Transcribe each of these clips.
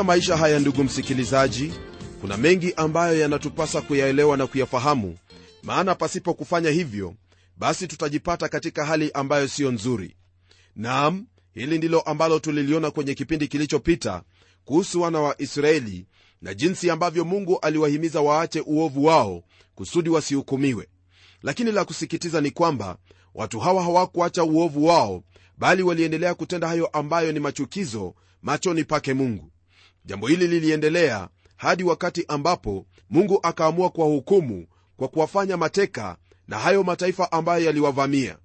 katika maisha haya ndugu msikilizaji kuna mengi ambayo yanatupasa kuyaelewa na kuyafahamu. Maana pasipo kufanya hivyo basi tutajipata katika hali ambayo siyo nzuri. Nam hili ndilo ambalo tuliliona kwenye kipindi kilichopita kuhusu wana wa israeli na jinsi ambavyo mungu aliwahimiza waache uovu wao kusudi wasihukumiwe. Lakini la kusikitiza ni kwamba watu hawa hawakuacha uovu wao bali waliendelea kutenda hayo ambayo ni machukizo machoni pake mungu jambo hili liliendelea hadi wakati ambapo mungu akaamua kuwahukumu kwa kuwafanya mateka na hayo mataifa ambayo yaliwavamia.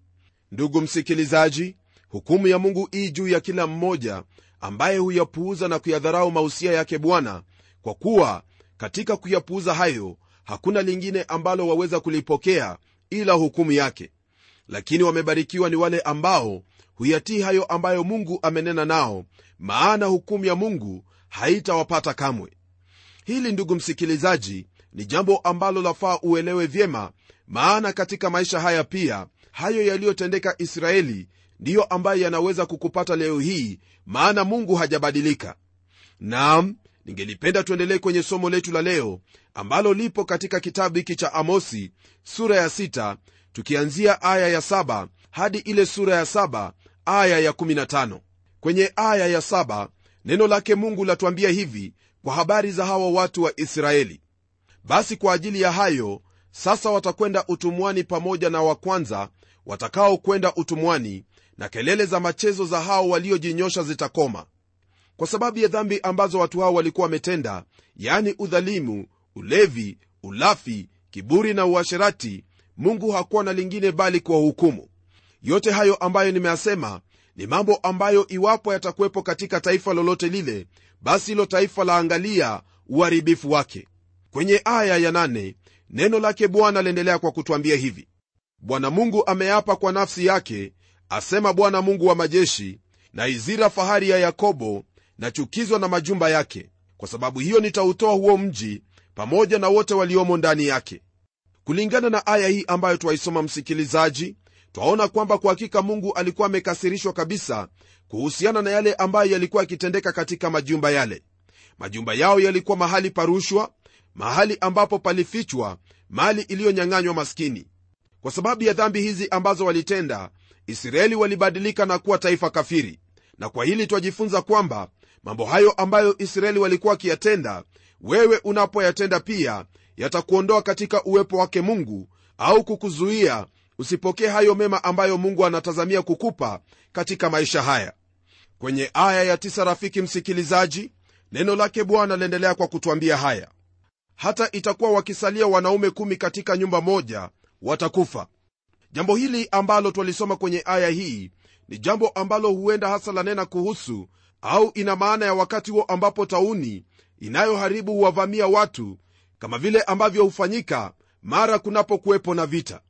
Ndugu msikilizaji hukumu ya mungu ii juu ya kila mmoja ambaye huyapuuza na kuyadharau mausia yake bwana kwa kuwa katika kuyapuuza hayo hakuna lingine ambalo waweza kulipokea ila hukumu yake. Lakini wamebarikiwa ni wale ambao huyatii hayo ambayo mungu amenena nao maana hukumu ya mungu haitawapata kamwe. Hili ndugu msikilizaji ni jambo ambalo lafaa uelewe vyema maana katika maisha haya pia hayo yaliyotendeka israeli ndiyo ambayo yanaweza kukupata leo hii maana mungu hajabadilika. Nam ningelipenda tuendelee kwenye somo letu la leo ambalo lipo katika kitabu hiki cha amosi sura ya 6 tukianzia aya ya 7 hadi ile sura ya 7 aya ya 15 kwenye aya ya 7 neno lake mungu latuambia hivi kwa habari za hawa watu wa israeli. Basi kwa ajili ya hayo sasa watakwenda utumwani pamoja na wa kwanza watakaokwenda utumwani na kelele za machezo za hao waliojinyosha zitakoma. Kwa sababu ya dhambi ambazo watu hao walikuwa wametenda yani udhalimu ulevi ulafi kiburi na uasherati mungu hakuwa na lingine bali kuwahukumu. Yote hayo ambayo nimeyasema ni mambo ambayo iwapo yatakuwepo katika taifa lolote lile basi hilo taifa laangalia uharibifu wake. Kwenye aya ya nane, neno lake bwana liendelea kwa kutwambia hivi. Bwana mungu ameapa kwa nafsi yake asema bwana mungu wa majeshi na izira fahari ya yakobo na chukizwa na majumba yake. Kwa sababu hiyo nitautoa huo mji pamoja na wote waliomo ndani yake. Kulingana na aya hii ambayo twaisoma msikilizaji twaona kwamba kwa hakika mungu alikuwa amekasirishwa kabisa kuhusiana na yale ambayo yalikuwa yakitendeka katika majumba yale. Majumba yao yalikuwa mahali parushwa mahali ambapo palifichwa mali iliyonyang'anywa maskini. Kwa sababu ya dhambi hizi ambazo walitenda israeli walibadilika na kuwa taifa kafiri. Na kwa hili twajifunza kwamba mambo hayo ambayo israeli walikuwa wakiyatenda wewe unapoyatenda pia yatakuondoa katika uwepo wake mungu au kukuzuia usipokee hayo mema ambayo mungu anatazamia kukupa katika maisha haya. Kwenye aya ya tisa rafiki msikilizaji neno lake bwana liendelea kwa kutwambia haya. Hata itakuwa wakisalia wanaume kumi katika nyumba moja watakufa. Jambo hili ambalo twalisoma kwenye aya hii ni jambo ambalo huenda hasa lanena kuhusu au ina maana ya wakati huo ambapo tauni inayoharibu huwavamia watu kama vile ambavyo hufanyika mara kunapokuwepo na vita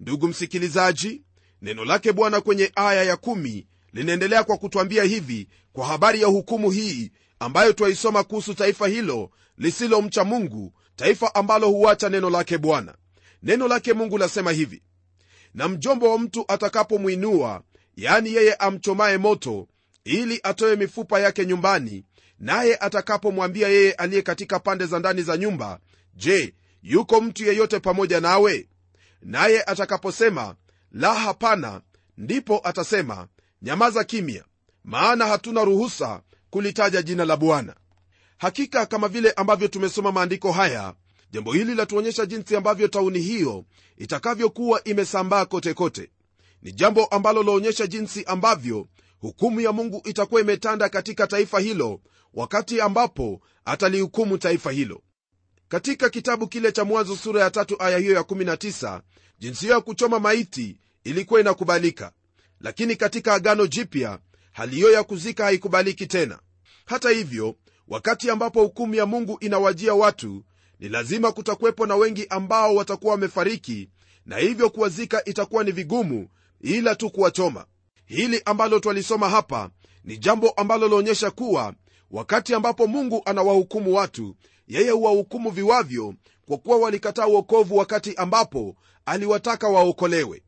ndugu msikilizaji neno lake bwana kwenye aya ya kumi linaendelea kwa kutwambia hivi kwa habari ya hukumu hii ambayo twaisoma kuhusu taifa hilo lisilomcha mungu taifa ambalo huacha neno lake bwana. Neno lake mungu lasema hivi na mjombo wa mtu atakapomwinua yani yeye amchomaye moto ili atoe mifupa yake nyumbani naye atakapomwambia yeye aliye katika pande za ndani za nyumba je yuko mtu yeyote pamoja nawe naye atakaposema la hapana ndipo atasema nyamaza kimya maana hatuna ruhusa kulitaja jina la bwana. Hakika kama vile ambavyo tumesoma maandiko haya jambo hili latuonyesha jinsi ambavyo tauni hiyo itakavyokuwa imesambaa kote kote. Ni jambo ambalo laonyesha jinsi ambavyo hukumu ya mungu itakuwa imetanda katika taifa hilo wakati ambapo atalihukumu taifa hilo katika kitabu kile cha mwanzo sura ya tatu aya hiyo ya 19 jinsi hiyo ya kuchoma maiti ilikuwa inakubalika. Lakini katika agano jipya hali hiyo ya kuzika haikubaliki tena. Hata hivyo wakati ambapo hukumu ya mungu inawajia watu ni lazima kutakuwepo na wengi ambao watakuwa wamefariki na hivyo kuwazika itakuwa ni vigumu ila tu kuwachoma. Hili ambalo twalisoma hapa ni jambo ambalo laonyesha kuwa wakati ambapo mungu anawahukumu watu yeye huwahukumu viwavyo kwa kuwa walikataa uokovu wakati ambapo aliwataka waokolewe.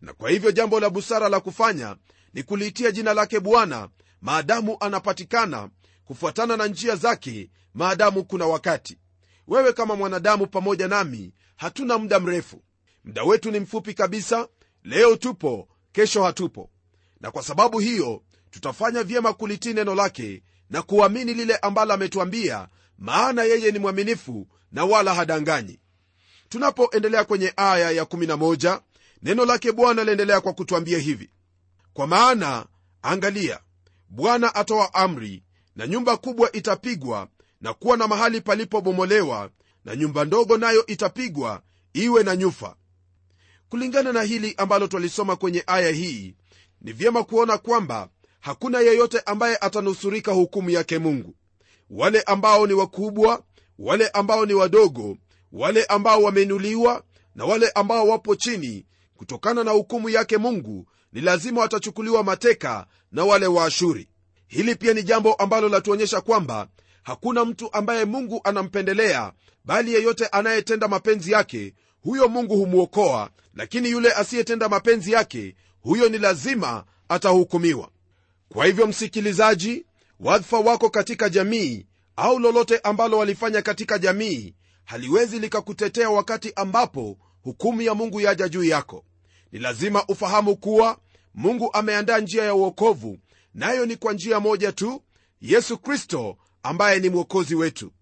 Na kwa hivyo jambo la busara la kufanya ni kuliitia jina lake bwana maadamu anapatikana kufuatana na njia zake maadamu kuna wakati. Wewe kama mwanadamu pamoja nami hatuna muda mrefu. Muda wetu ni mfupi kabisa. Leo tupo kesho hatupo. Na kwa sababu hiyo tutafanya vyema kulitii neno lake na kuamini lile ambalo ametuambia maana yeye ni mwaminifu na wala hadanganyi. Tunapoendelea kwenye aya ya 11 neno lake bwana liendelea kwa kutwambia hivi. Kwa maana angalia bwana atoa amri na nyumba kubwa itapigwa na kuwa na mahali palipobomolewa na nyumba ndogo nayo itapigwa iwe na nyufa. Kulingana na hili ambalo twalisoma kwenye aya hii ni vyema kuona kwamba hakuna yeyote ambaye atanusurika hukumu yake mungu wale ambao ni wakubwa wale ambao ni wadogo wale ambao wameinuliwa na wale ambao wapo chini kutokana na hukumu yake mungu ni lazima watachukuliwa mateka na wale waashuri. Hili pia ni jambo ambalo latuonyesha kwamba hakuna mtu ambaye mungu anampendelea bali yeyote anayetenda mapenzi yake huyo mungu humwokoa lakini yule asiyetenda mapenzi yake huyo ni lazima atahukumiwa. Kwa hivyo msikilizaji wadhifa wako katika jamii au lolote ambalo walifanya katika jamii haliwezi likakutetea wakati ambapo hukumu ya mungu yaja juu yako. Ni lazima ufahamu kuwa mungu ameandaa njia ya uokovu nayo ni kwa njia moja tu yesu kristo ambaye ni mwokozi wetu.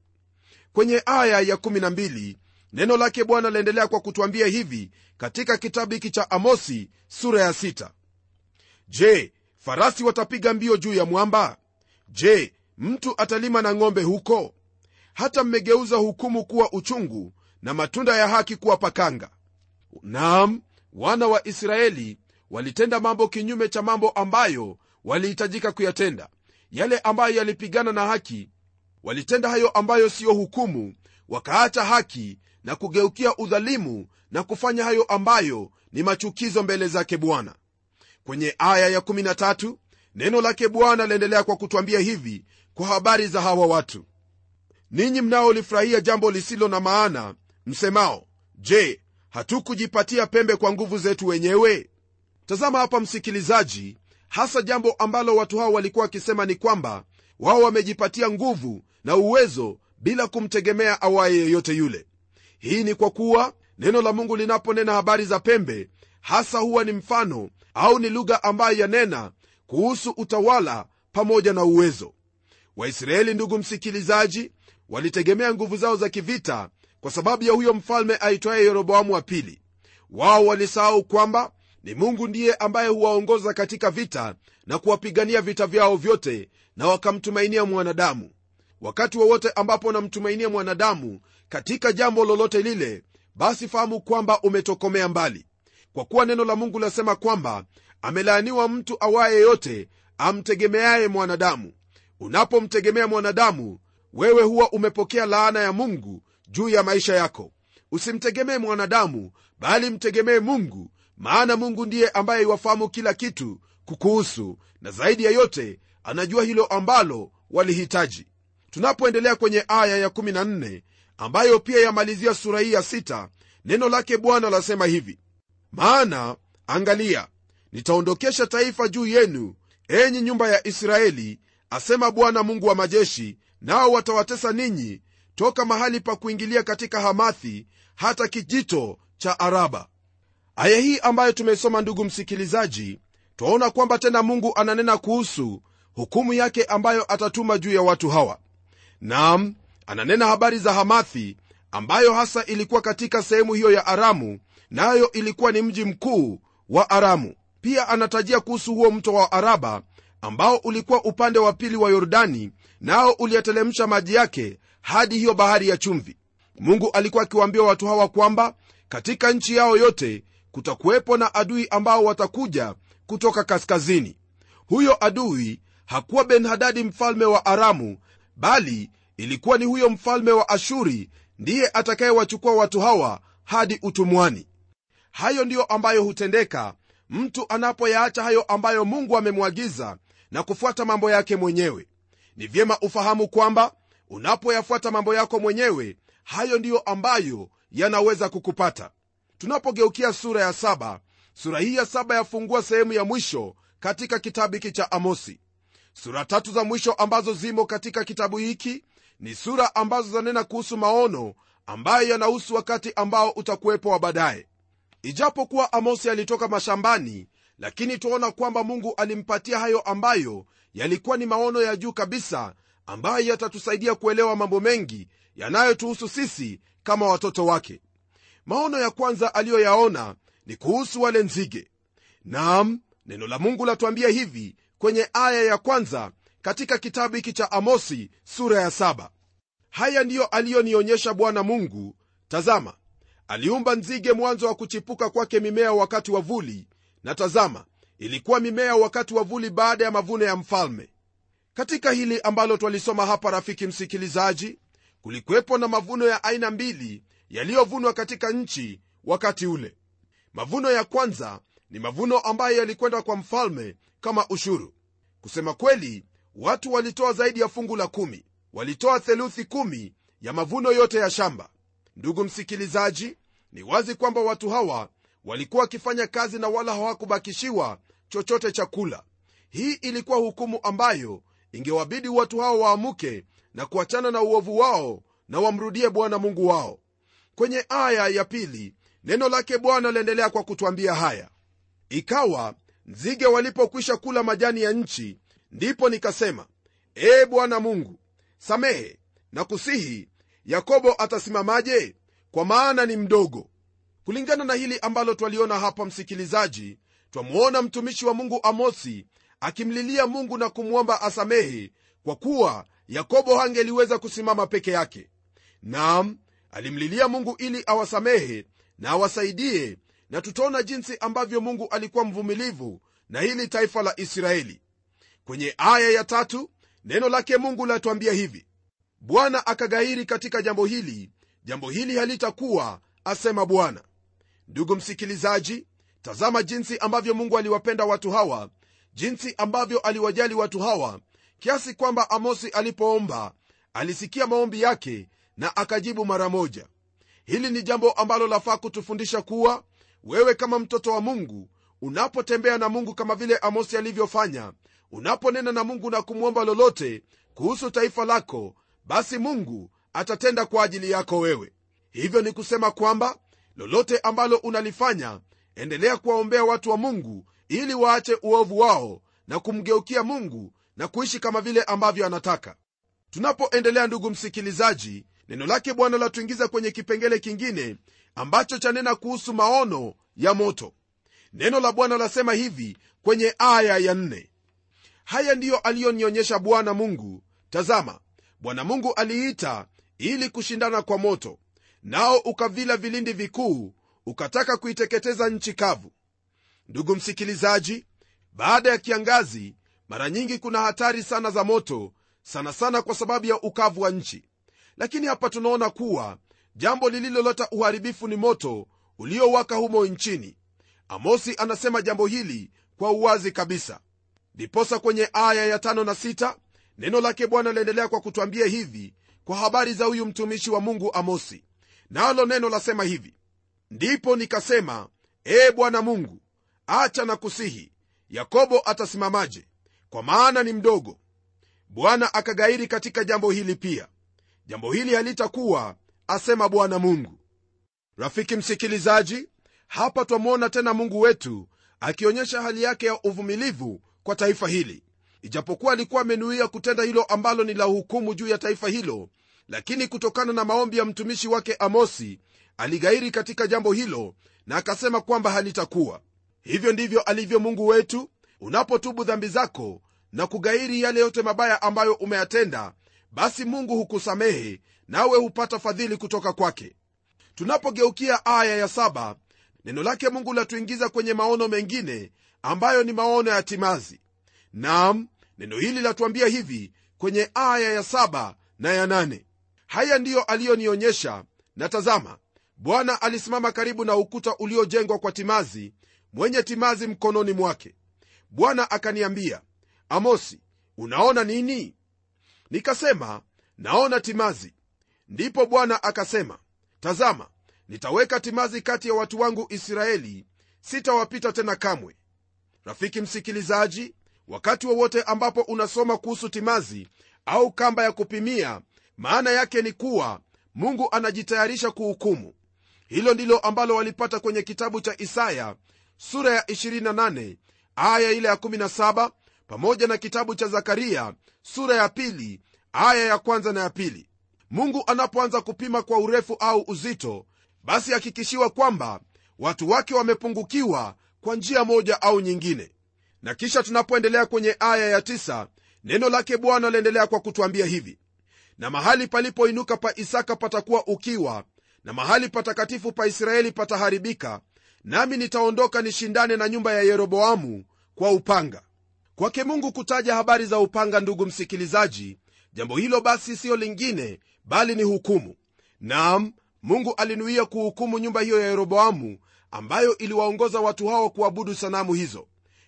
Kwenye aya ya 12 neno lake bwana laendelea kwa kutwambia hivi katika kitabu hiki cha amosi sura ya 6 je farasi watapiga mbio juu ya mwamba je mtu atalima na ng'ombe huko? Hata mmegeuza hukumu kuwa uchungu na matunda ya haki kuwa pakanga. Naam wana wa israeli walitenda mambo kinyume cha mambo ambayo walihitajika kuyatenda. Yale ambayo yalipigana na haki walitenda hayo ambayo siyo hukumu wakaacha haki na kugeukia udhalimu na kufanya hayo ambayo ni machukizo mbele zake bwana. Kwenye aya ya13 neno lake bwana laendelea kwa kutwambia hivi kwa habari za hawa watu. Ninyi mnaolifurahia jambo lisilo na maana msemao je hatukujipatia pembe kwa nguvu zetu wenyewe? Tazama hapa msikilizaji hasa jambo ambalo watu hao walikuwa wakisema ni kwamba wao wamejipatia nguvu na uwezo bila kumtegemea awaye yeyote yule. Hii ni kwa kuwa neno la mungu linaponena habari za pembe hasa huwa ni mfano au ni lugha ambayo yanena kuhusu utawala pamoja na uwezo. Waisraeli ndugu msikilizaji walitegemea nguvu zao za kivita kwa sababu ya huyo mfalme aitwaye yeroboamu wa pili. Wao walisahau kwamba ni mungu ndiye ambaye huwaongoza katika vita na kuwapigania vita vyao vyote na wakamtumainia mwanadamu. Wakati wowote ambapo unamtumainia mwanadamu katika jambo lolote lile basi fahamu kwamba umetokomea mbali kwa kuwa neno la mungu lasema kwamba amelaaniwa mtu awaye yote amtegemeaye mwanadamu. Unapomtegemea mwanadamu wewe huwa umepokea laana ya mungu juu ya maisha yako. Usimtegemee mwanadamu bali mtegemee mungu maana mungu ndiye ambaye iwafahamu kila kitu kukuhusu na zaidi ya yote anajua hilo ambalo walihitaji. Tunapoendelea kwenye aya ya14 ambayo pia yamalizia sura hii ya 6 neno lake bwana lasema hivi maana angalia nitaondokesha taifa juu yenu enyi nyumba ya israeli asema bwana mungu wa majeshi nao watawatesa ninyi toka mahali pa kuingilia katika hamathi hata kijito cha araba. Aya hii ambayo tumeisoma ndugu msikilizaji twaona kwamba tena mungu ananena kuhusu hukumu yake ambayo atatuma juu ya watu hawa. Nam ananena habari za hamathi ambayo hasa ilikuwa katika sehemu hiyo ya aramu nayo na ilikuwa ni mji mkuu wa aramu. Pia anatajia kuhusu huo mto wa araba ambao ulikuwa upande wa pili wa yordani nao uliyatelemsha maji yake hadi hiyo bahari ya chumvi. Mungu alikuwa akiwaambia watu hawa kwamba katika nchi yao yote kutakuwepo na adui ambao watakuja kutoka kaskazini. Huyo adui hakuwa benhadadi mfalme wa aramu bali ilikuwa ni huyo mfalme wa ashuri ndiye atakayewachukua watu hawa hadi utumwani hayo ndiyo ambayo hutendeka mtu anapoyaacha hayo ambayo mungu amemwagiza na kufuata mambo yake mwenyewe. Ni vyema ufahamu kwamba unapoyafuata mambo yako mwenyewe hayo ndiyo ambayo yanaweza kukupata. Tunapogeukia sura ya saba sura hii ya saba yafungua sehemu ya mwisho katika kitabu hiki cha amosi. Sura tatu za mwisho ambazo zimo katika kitabu hiki ni sura ambazo zanena kuhusu maono ambayo yanahusu wakati ambao utakuwepo wa baadaye ijapokuwa amosi alitoka mashambani lakini twaona kwamba mungu alimpatia hayo ambayo yalikuwa ni maono ya juu kabisa ambayo yatatusaidia kuelewa mambo mengi yanayotuhusu sisi kama watoto wake. Maono ya kwanza aliyoyaona ni kuhusu wale nzige. Nam neno la mungu latuambia hivi kwenye aya ya kwanza katika kitabu hiki cha amosi sura ya saba. Haya ndiyo aliyonionyesha bwana mungu. Tazama aliumba nzige mwanzo wa kuchipuka kwake mimea wakati wa vuli. Na tazama ilikuwa mimea wakati wa vuli baada ya mavuno ya mfalme. Katika hili ambalo twalisoma hapa rafiki msikilizaji kulikuwepo na mavuno ya aina mbili yaliyovunwa katika nchi wakati ule. Mavuno ya kwanza ni mavuno ambayo yalikwenda kwa mfalme kama ushuru. Kusema kweli watu walitoa zaidi ya fungu la kumi. Walitoa theluthi kumi ya mavuno yote ya shamba. Ndugu msikilizaji ni wazi kwamba watu hawa walikuwa wakifanya kazi na wala hawakubakishiwa chochote cha kula hii ilikuwa hukumu ambayo ingewabidi watu hao waamuke na kuachana na uovu wao na wamrudie bwana mungu wao. Kwenye aya ya pili neno lake bwana liendelea kwa kutwambia haya. Ikawa nzige walipokwisha kula majani ya nchi ndipo nikasema ee bwana mungu samehe na kusihi yakobo atasimamaje kwa maana ni mdogo. Kulingana na hili ambalo twaliona hapa msikilizaji twamwona mtumishi wa mungu amosi akimlilia mungu na kumwomba asamehe kwa kuwa yakobo hangeliweza kusimama peke yake. Nam alimlilia mungu ili awasamehe na awasaidie na tutaona jinsi ambavyo mungu alikuwa mvumilivu na hili taifa la israeli. Kwenye aya ya tatu neno lake mungu latwambia hivi. Bwana akagairi katika jambo hili jambo hili halitakuwa asema bwana. Ndugu msikilizaji tazama jinsi ambavyo mungu aliwapenda watu hawa jinsi ambavyo aliwajali watu hawa kiasi kwamba amosi alipoomba alisikia maombi yake na akajibu mara moja. Hili ni jambo ambalo lafaa kutufundisha kuwa wewe kama mtoto wa mungu unapotembea na mungu kama vile amosi alivyofanya unaponena na mungu na kumwomba lolote kuhusu taifa lako basi mungu atatenda kwa ajili yako wewe. Hivyo ni kusema kwamba lolote ambalo unalifanya endelea kuwaombea watu wa mungu ili waache uovu wao na kumgeukia mungu na kuishi kama vile ambavyo anataka. Tunapoendelea ndugu msikilizaji neno lake bwana latuingiza kwenye kipengele kingine ambacho chanena kuhusu maono ya moto. Neno la bwana lasema hivi kwenye aya ya nne. Haya ndiyo aliyonionyesha bwana mungu. Tazama bwana mungu aliita ili kushindana kwa moto nao ukavila vilindi vikuu ukataka kuiteketeza nchi kavu. Ndugu msikilizaji baada ya kiangazi mara nyingi kuna hatari sana za moto sana sana kwa sababu ya ukavu wa nchi. Lakini hapa tunaona kuwa jambo lililoleta uharibifu ni moto uliowaka humo nchini. Amosi anasema jambo hili kwa uwazi kabisa. Ndiposa kwenye aya ya tano na sita neno lake bwana laendelea kwa kutwambia hivi kwa habari za huyu mtumishi wa mungu amosi. Nalo neno lasema hivi ndipo nikasema ee bwana mungu acha na kusihi yakobo atasimamaje? Kwa maana ni mdogo. Bwana akagairi katika jambo hili pia. Jambo hili halitakuwa asema bwana mungu. Rafiki msikilizaji hapa twamwona tena mungu wetu akionyesha hali yake ya uvumilivu kwa taifa hili. Ijapokuwa alikuwa amenuia kutenda hilo ambalo ni la hukumu juu ya taifa hilo lakini kutokana na maombi ya mtumishi wake amosi aligairi katika jambo hilo na akasema kwamba halitakuwa. Hivyo ndivyo alivyo mungu wetu unapotubu dhambi zako na kugairi yale yote mabaya ambayo umeyatenda basi mungu hukusamehe nawe hupata fadhili kutoka kwake. Tunapogeukia aya ya saba neno lake mungu latuingiza kwenye maono mengine ambayo ni maono ya timazi. Nam neno hili latuambia hivi kwenye aya ya saba na ya nane haya ndiyo aliyonionyesha. Na tazama bwana alisimama karibu na ukuta uliojengwa kwa timazi mwenye timazi mkononi mwake. Bwana akaniambia amosi unaona nini? Nikasema naona timazi. Ndipo bwana akasema tazama nitaweka timazi kati ya watu wangu israeli sitawapita tena kamwe. Rafiki msikilizaji wakati wowote ambapo unasoma kuhusu timazi au kamba ya kupimia maana yake ni kuwa mungu anajitayarisha kuhukumu. Hilo ndilo ambalo walipata kwenye kitabu cha isaya sura ya 28 aya ile ya 17 pamoja na kitabu cha zakaria sura ya pili aya ya kwanza na ya pili. Mungu anapoanza kupima kwa urefu au uzito basi hakikishiwa kwamba watu wake wamepungukiwa kwa njia moja au nyingine. Na kisha tunapoendelea kwenye aya ya tisa, neno lake bwana laendelea kwa kutwambia hivi na mahali palipoinuka pa isaka patakuwa ukiwa na mahali patakatifu pa israeli pataharibika nami nitaondoka nishindane na nyumba ya yeroboamu kwa upanga. Kwake mungu kutaja habari za upanga ndugu msikilizaji. Jambo hilo basi siyo lingine bali ni hukumu. Naam mungu alinuia kuhukumu nyumba hiyo ya yeroboamu ambayo iliwaongoza watu hao kuabudu sanamu hizo.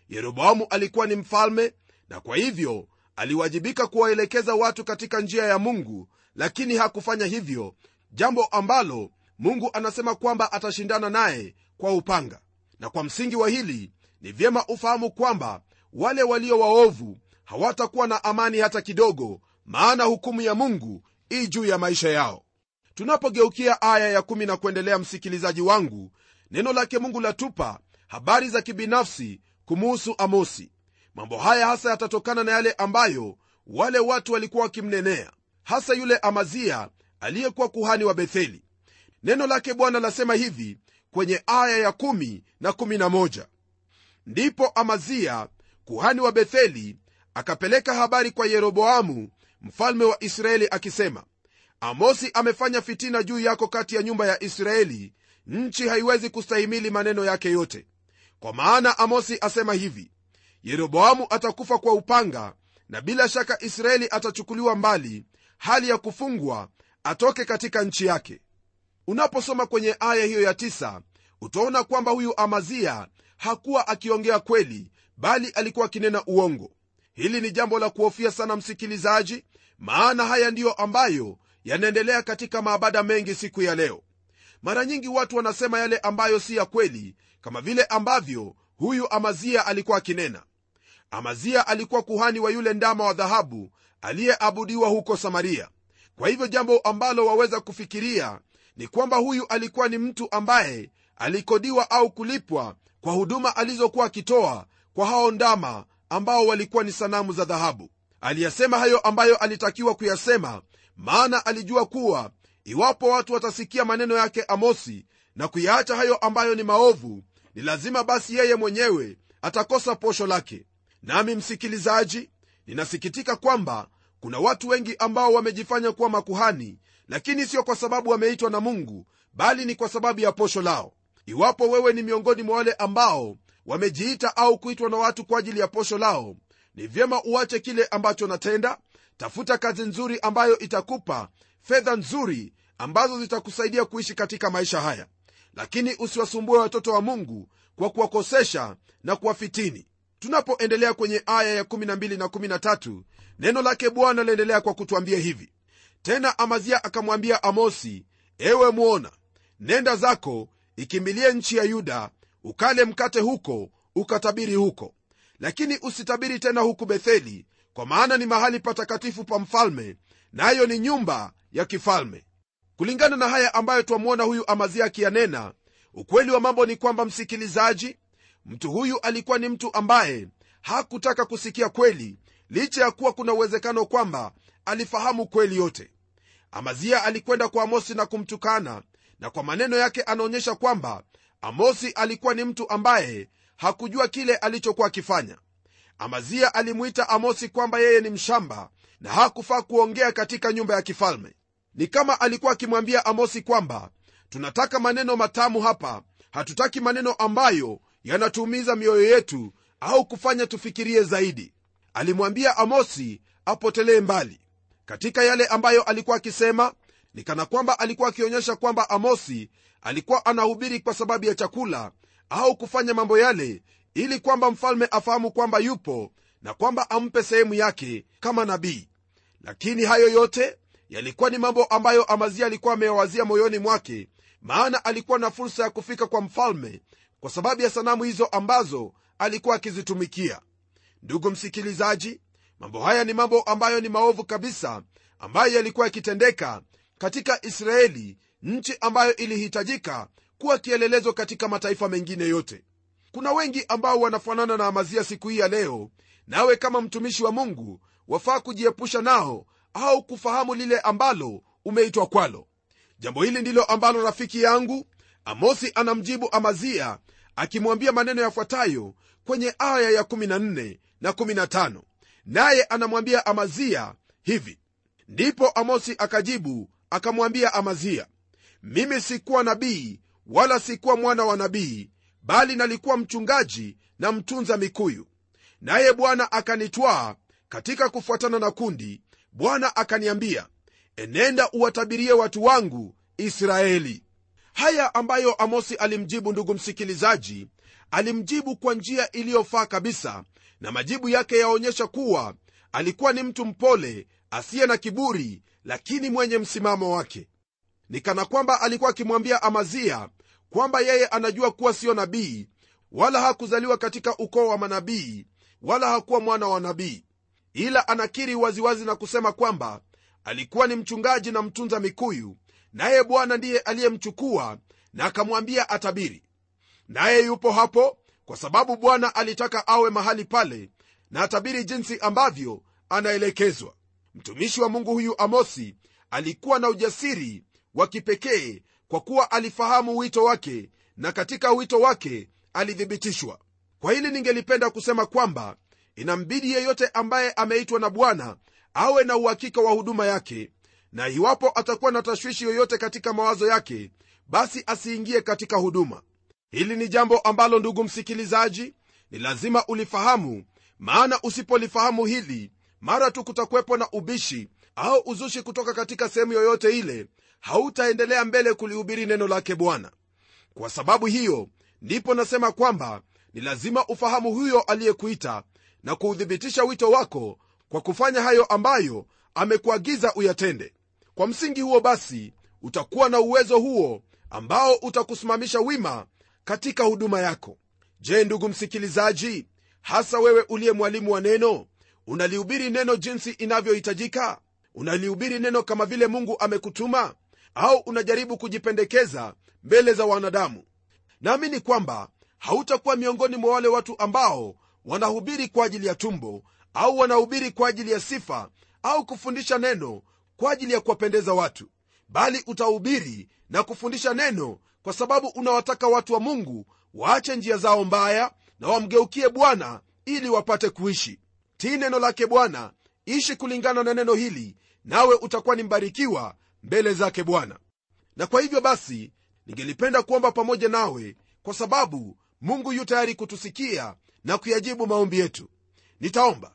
Yeroboamu alikuwa ni mfalme na kwa hivyo aliwajibika kuwaelekeza watu katika njia ya mungu lakini hakufanya hivyo jambo ambalo mungu anasema kwamba atashindana naye kwa upanga. Na kwa msingi wa hili ni vyema ufahamu kwamba wale walio waovu hawatakuwa na amani hata kidogo maana hukumu ya mungu ii juu ya maisha yao. Tunapogeukia aya ya kumi na kuendelea msikilizaji wangu neno lake mungu latupa habari za kibinafsi kumuhusu amosi mambo haya hasa yatatokana na yale ambayo wale watu walikuwa wakimnenea hasa yule amazia aliyekuwa kuhani wa betheli. Neno lake bwana lasema hivi kwenye aya ya kumi na 11 ndipo amazia kuhani wa betheli akapeleka habari kwa yeroboamu mfalme wa israeli akisema amosi amefanya fitina juu yako kati ya nyumba ya israeli. Nchi haiwezi kustahimili maneno yake yote. Kwa maana amosi asema hivi yeroboamu atakufa kwa upanga na bila shaka israeli atachukuliwa mbali hali ya kufungwa atoke katika nchi yake. Unaposoma kwenye aya hiyo ya tisa, utaona kwamba huyu amazia hakuwa akiongea kweli bali alikuwa akinena uongo. Hili ni jambo la kuhofia sana msikilizaji maana haya ndiyo ambayo yanaendelea katika maabada mengi siku ya leo. Mara nyingi watu wanasema yale ambayo si ya kweli kama vile ambavyo huyu amazia alikuwa akinena amazia alikuwa kuhani wa yule ndama wa dhahabu aliyeabudiwa huko samaria. Kwa hivyo jambo ambalo waweza kufikiria ni kwamba huyu alikuwa ni mtu ambaye alikodiwa au kulipwa kwa huduma alizokuwa akitoa kwa hao ndama ambao walikuwa ni sanamu za dhahabu. Aliyasema hayo ambayo alitakiwa kuyasema maana alijua kuwa iwapo watu watasikia maneno yake amosi na kuyaacha hayo ambayo ni maovu ni lazima basi yeye mwenyewe atakosa posho lake nami msikilizaji ninasikitika kwamba kuna watu wengi ambao wamejifanya kuwa makuhani lakini sio kwa sababu wameitwa na mungu bali ni kwa sababu ya posho lao. Iwapo wewe ni miongoni mwa wale ambao wamejiita au kuitwa na watu kwa ajili ya posho lao ni vyema uache kile ambacho natenda tafuta kazi nzuri ambayo itakupa fedha nzuri ambazo zitakusaidia kuishi katika maisha haya. Lakini usiwasumbue watoto wa mungu kwa kuwakosesha na kuwafitini tunapoendelea kwenye aya ya 12 na 13 neno lake bwana laendelea kwa kutwambia hivi. Tena amazia akamwambia amosi ewe mwona nenda zako ikimbilie nchi ya yuda ukale mkate huko ukatabiri huko. Lakini usitabiri tena huku betheli kwa maana ni mahali patakatifu pa mfalme nayo na ni nyumba ya kifalme. Kulingana na haya ambayo twamwona huyu amazia akiyanena ukweli wa mambo ni kwamba msikilizaji mtu huyu alikuwa ni mtu ambaye hakutaka kusikia kweli licha ya kuwa kuna uwezekano kwamba alifahamu kweli yote. Amazia alikwenda kwa amosi na kumtukana na kwa maneno yake anaonyesha kwamba amosi alikuwa ni mtu ambaye hakujua kile alichokuwa akifanya. Amazia alimuita amosi kwamba yeye ni mshamba na hakufaa kuongea katika nyumba ya kifalme. Ni kama alikuwa akimwambia amosi kwamba tunataka maneno matamu hapa. Hatutaki maneno ambayo yanatuumiza mioyo yetu au kufanya tufikirie zaidi. Alimwambia amosi apotelee mbali. Katika yale ambayo alikuwa akisema ni kana kwamba alikuwa akionyesha kwamba amosi alikuwa anahubiri kwa sababu ya chakula au kufanya mambo yale ili kwamba mfalme afahamu kwamba yupo na kwamba ampe sehemu yake kama nabii. Lakini hayo yote yalikuwa ni mambo ambayo amazia alikuwa ameyawazia moyoni mwake maana alikuwa na fursa ya kufika kwa mfalme kwa sababu ya sanamu hizo ambazo alikuwa akizitumikia. Ndugu msikilizaji mambo haya ni mambo ambayo ni maovu kabisa ambayo yalikuwa yakitendeka katika israeli nchi ambayo ilihitajika kuwa kielelezo katika mataifa mengine yote. Kuna wengi ambao wanafanana na amazia siku hii ya leo nawe kama mtumishi wa mungu wafaa kujiepusha nao au kufahamu lile ambalo umeitwa kwalo. Jambo hili ndilo ambalo rafiki yangu amosi anamjibu amazia akimwambia maneno yafuatayo kwenye aya ya 14 na 15 naye anamwambia amazia hivi. Ndipo amosi akajibu akamwambia amazia mimi sikuwa nabii wala sikuwa mwana wa nabii bali nalikuwa mchungaji na mtunza mikuyu. Naye bwana akanitwaa katika kufuatana na kundi bwana akaniambia enenda uwatabirie watu wangu israeli haya ambayo amosi alimjibu ndugu msikilizaji alimjibu kwa njia iliyofaa kabisa na majibu yake yaonyesha kuwa alikuwa ni mtu mpole asiye na kiburi lakini mwenye msimamo wake. Ni kana kwamba alikuwa akimwambia amazia kwamba yeye anajua kuwa siyo nabii wala hakuzaliwa katika ukoo wa manabii wala hakuwa mwana wa nabii. Ila anakiri waziwazi na kusema kwamba alikuwa ni mchungaji na mtunza mikuyu naye bwana ndiye aliyemchukua na akamwambia atabiri. Naye yupo hapo kwa sababu bwana alitaka awe mahali pale na atabiri jinsi ambavyo anaelekezwa. Mtumishi wa mungu huyu amosi alikuwa na ujasiri wa kipekee kwa kuwa alifahamu wito wake na katika wito wake alithibitishwa. Kwa hili ningelipenda kusema kwamba inambidi yeyote ambaye ameitwa na bwana awe na uhakika wa huduma yake na iwapo atakuwa na tashwishi yoyote katika mawazo yake basi asiingie katika huduma. Hili ni jambo ambalo ndugu msikilizaji ni lazima ulifahamu maana usipolifahamu hili mara tu kutakuwepo na ubishi au uzushi kutoka katika sehemu yoyote ile hautaendelea mbele kulihubiri neno lake bwana. Kwa sababu hiyo ndipo nasema kwamba ni lazima ufahamu huyo aliyekuita na kuuthibitisha wito wako kwa kufanya hayo ambayo amekuagiza uyatende kwa msingi huo basi utakuwa na uwezo huo ambao utakusimamisha wima katika huduma yako. Je ndugu msikilizaji hasa wewe uliye mwalimu wa neno unalihubiri neno jinsi inavyohitajika? Unalihubiri neno kama vile mungu amekutuma? Au unajaribu kujipendekeza mbele za wanadamu? Naamini kwamba hautakuwa miongoni mwa wale watu ambao wanahubiri kwa ajili ya tumbo au wanahubiri kwa ajili ya sifa au kufundisha neno kwa ajili ya kuwapendeza watu bali utahubiri na kufundisha neno kwa sababu unawataka watu wa mungu waache njia zao mbaya na wamgeukie bwana ili wapate kuishi. Tii neno lake bwana ishi kulingana na neno hili nawe utakuwa ni mbarikiwa mbele zake bwana. Na kwa hivyo basi ningelipenda kuomba pamoja nawe kwa sababu mungu yu tayari kutusikia na kuyajibu maombi yetu. Nitaomba.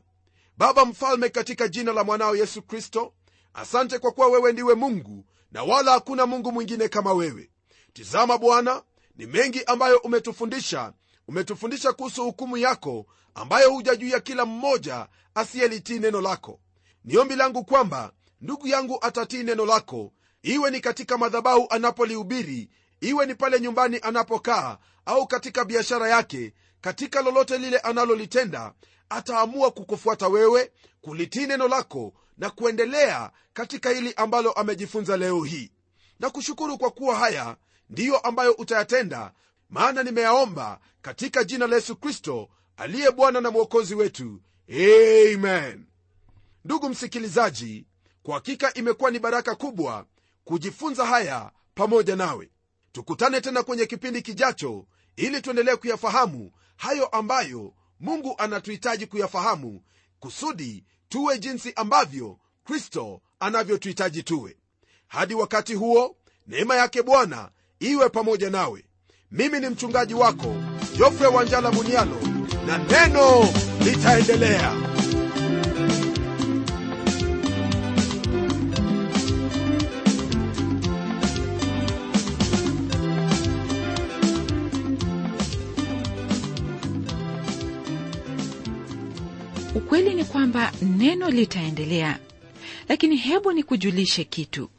Baba mfalme katika jina la mwanao yesu kristo asante kwa kuwa wewe ndiwe mungu na wala hakuna mungu mwingine kama wewe. Tizama bwana ni mengi ambayo umetufundisha. Umetufundisha kuhusu hukumu yako ambayo huja juu ya kila mmoja asiyelitii neno lako. Ni ombi langu kwamba ndugu yangu atatii neno lako. Iwe ni katika madhabahu anapolihubiri iwe ni pale nyumbani anapokaa au katika biashara yake katika lolote lile analolitenda ataamua kukufuata wewe kulitii neno lako na kuendelea katika hili ambalo amejifunza leo hii. Na kushukuru kwa kuwa haya ndiyo ambayo utayatenda maana nimeyaomba katika jina la yesu kristo aliye bwana na mwokozi wetu. Amen. Ndugu msikilizaji kwa hakika imekuwa ni baraka kubwa kujifunza haya pamoja nawe. Tukutane tena kwenye kipindi kijacho ili tuendelee kuyafahamu hayo ambayo mungu anatuhitaji kuyafahamu kusudi tuwe jinsi ambavyo kristo anavyotuhitaji tuwe. Hadi wakati huo neema yake bwana iwe pamoja nawe. Mimi ni mchungaji wako jofre wanjala munialo na neno litaendelea ukweli ni kwamba neno litaendelea. Lakini hebu ni kujulishe kitu.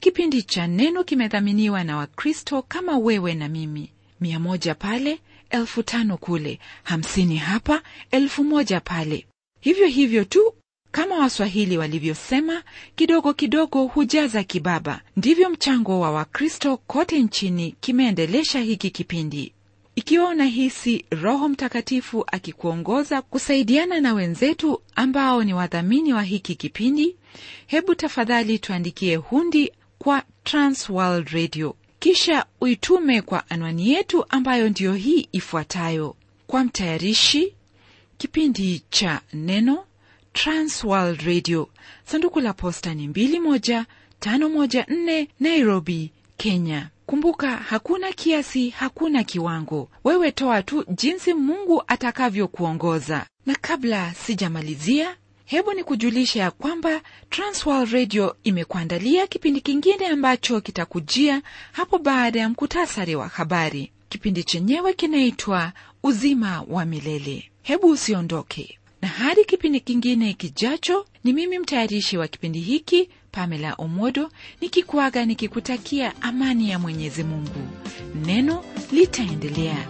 Kipindi cha neno kimedhaminiwa na wakristo kama wewe na mimi. Mia moja pale elfu tano kule. Hamsini hapa elfu moja pale. Hivyo hivyo tu kama waswahili walivyosema kidogo kidogo hujaza kibaba. Ndivyo mchango wa wakristo kote nchini kimeendelesha hiki kipindi ikiwa unahisi roho mtakatifu akikuongoza kusaidiana na wenzetu ambao ni wadhamini wa hiki kipindi hebu tafadhali tuandikie hundi kwa transworld radio. Kisha uitume kwa anwani yetu ambayo ndiyo hii ifuatayo. Kwa mtayarishi kipindi cha neno transworld radio. Sanduku la posta ni 21514 nairobi kenya kumbuka hakuna kiasi hakuna kiwango. Wewe toa tu jinsi mungu atakavyokuongoza. Na kabla sijamalizia hebu ni kujulisha ya kwamba transworld radio imekuandalia kipindi kingine ambacho kitakujia hapo baada ya mkutasari wa habari. Kipindi chenyewe kinaitwa uzima wa milele. Hebu usiondoke. Na hadi kipindi kingine kijacho ni mimi mtayarishi wa kipindi hiki pamela omodo nikikuaga nikikutakia amani ya mwenyezi mungu. Neno litaendelea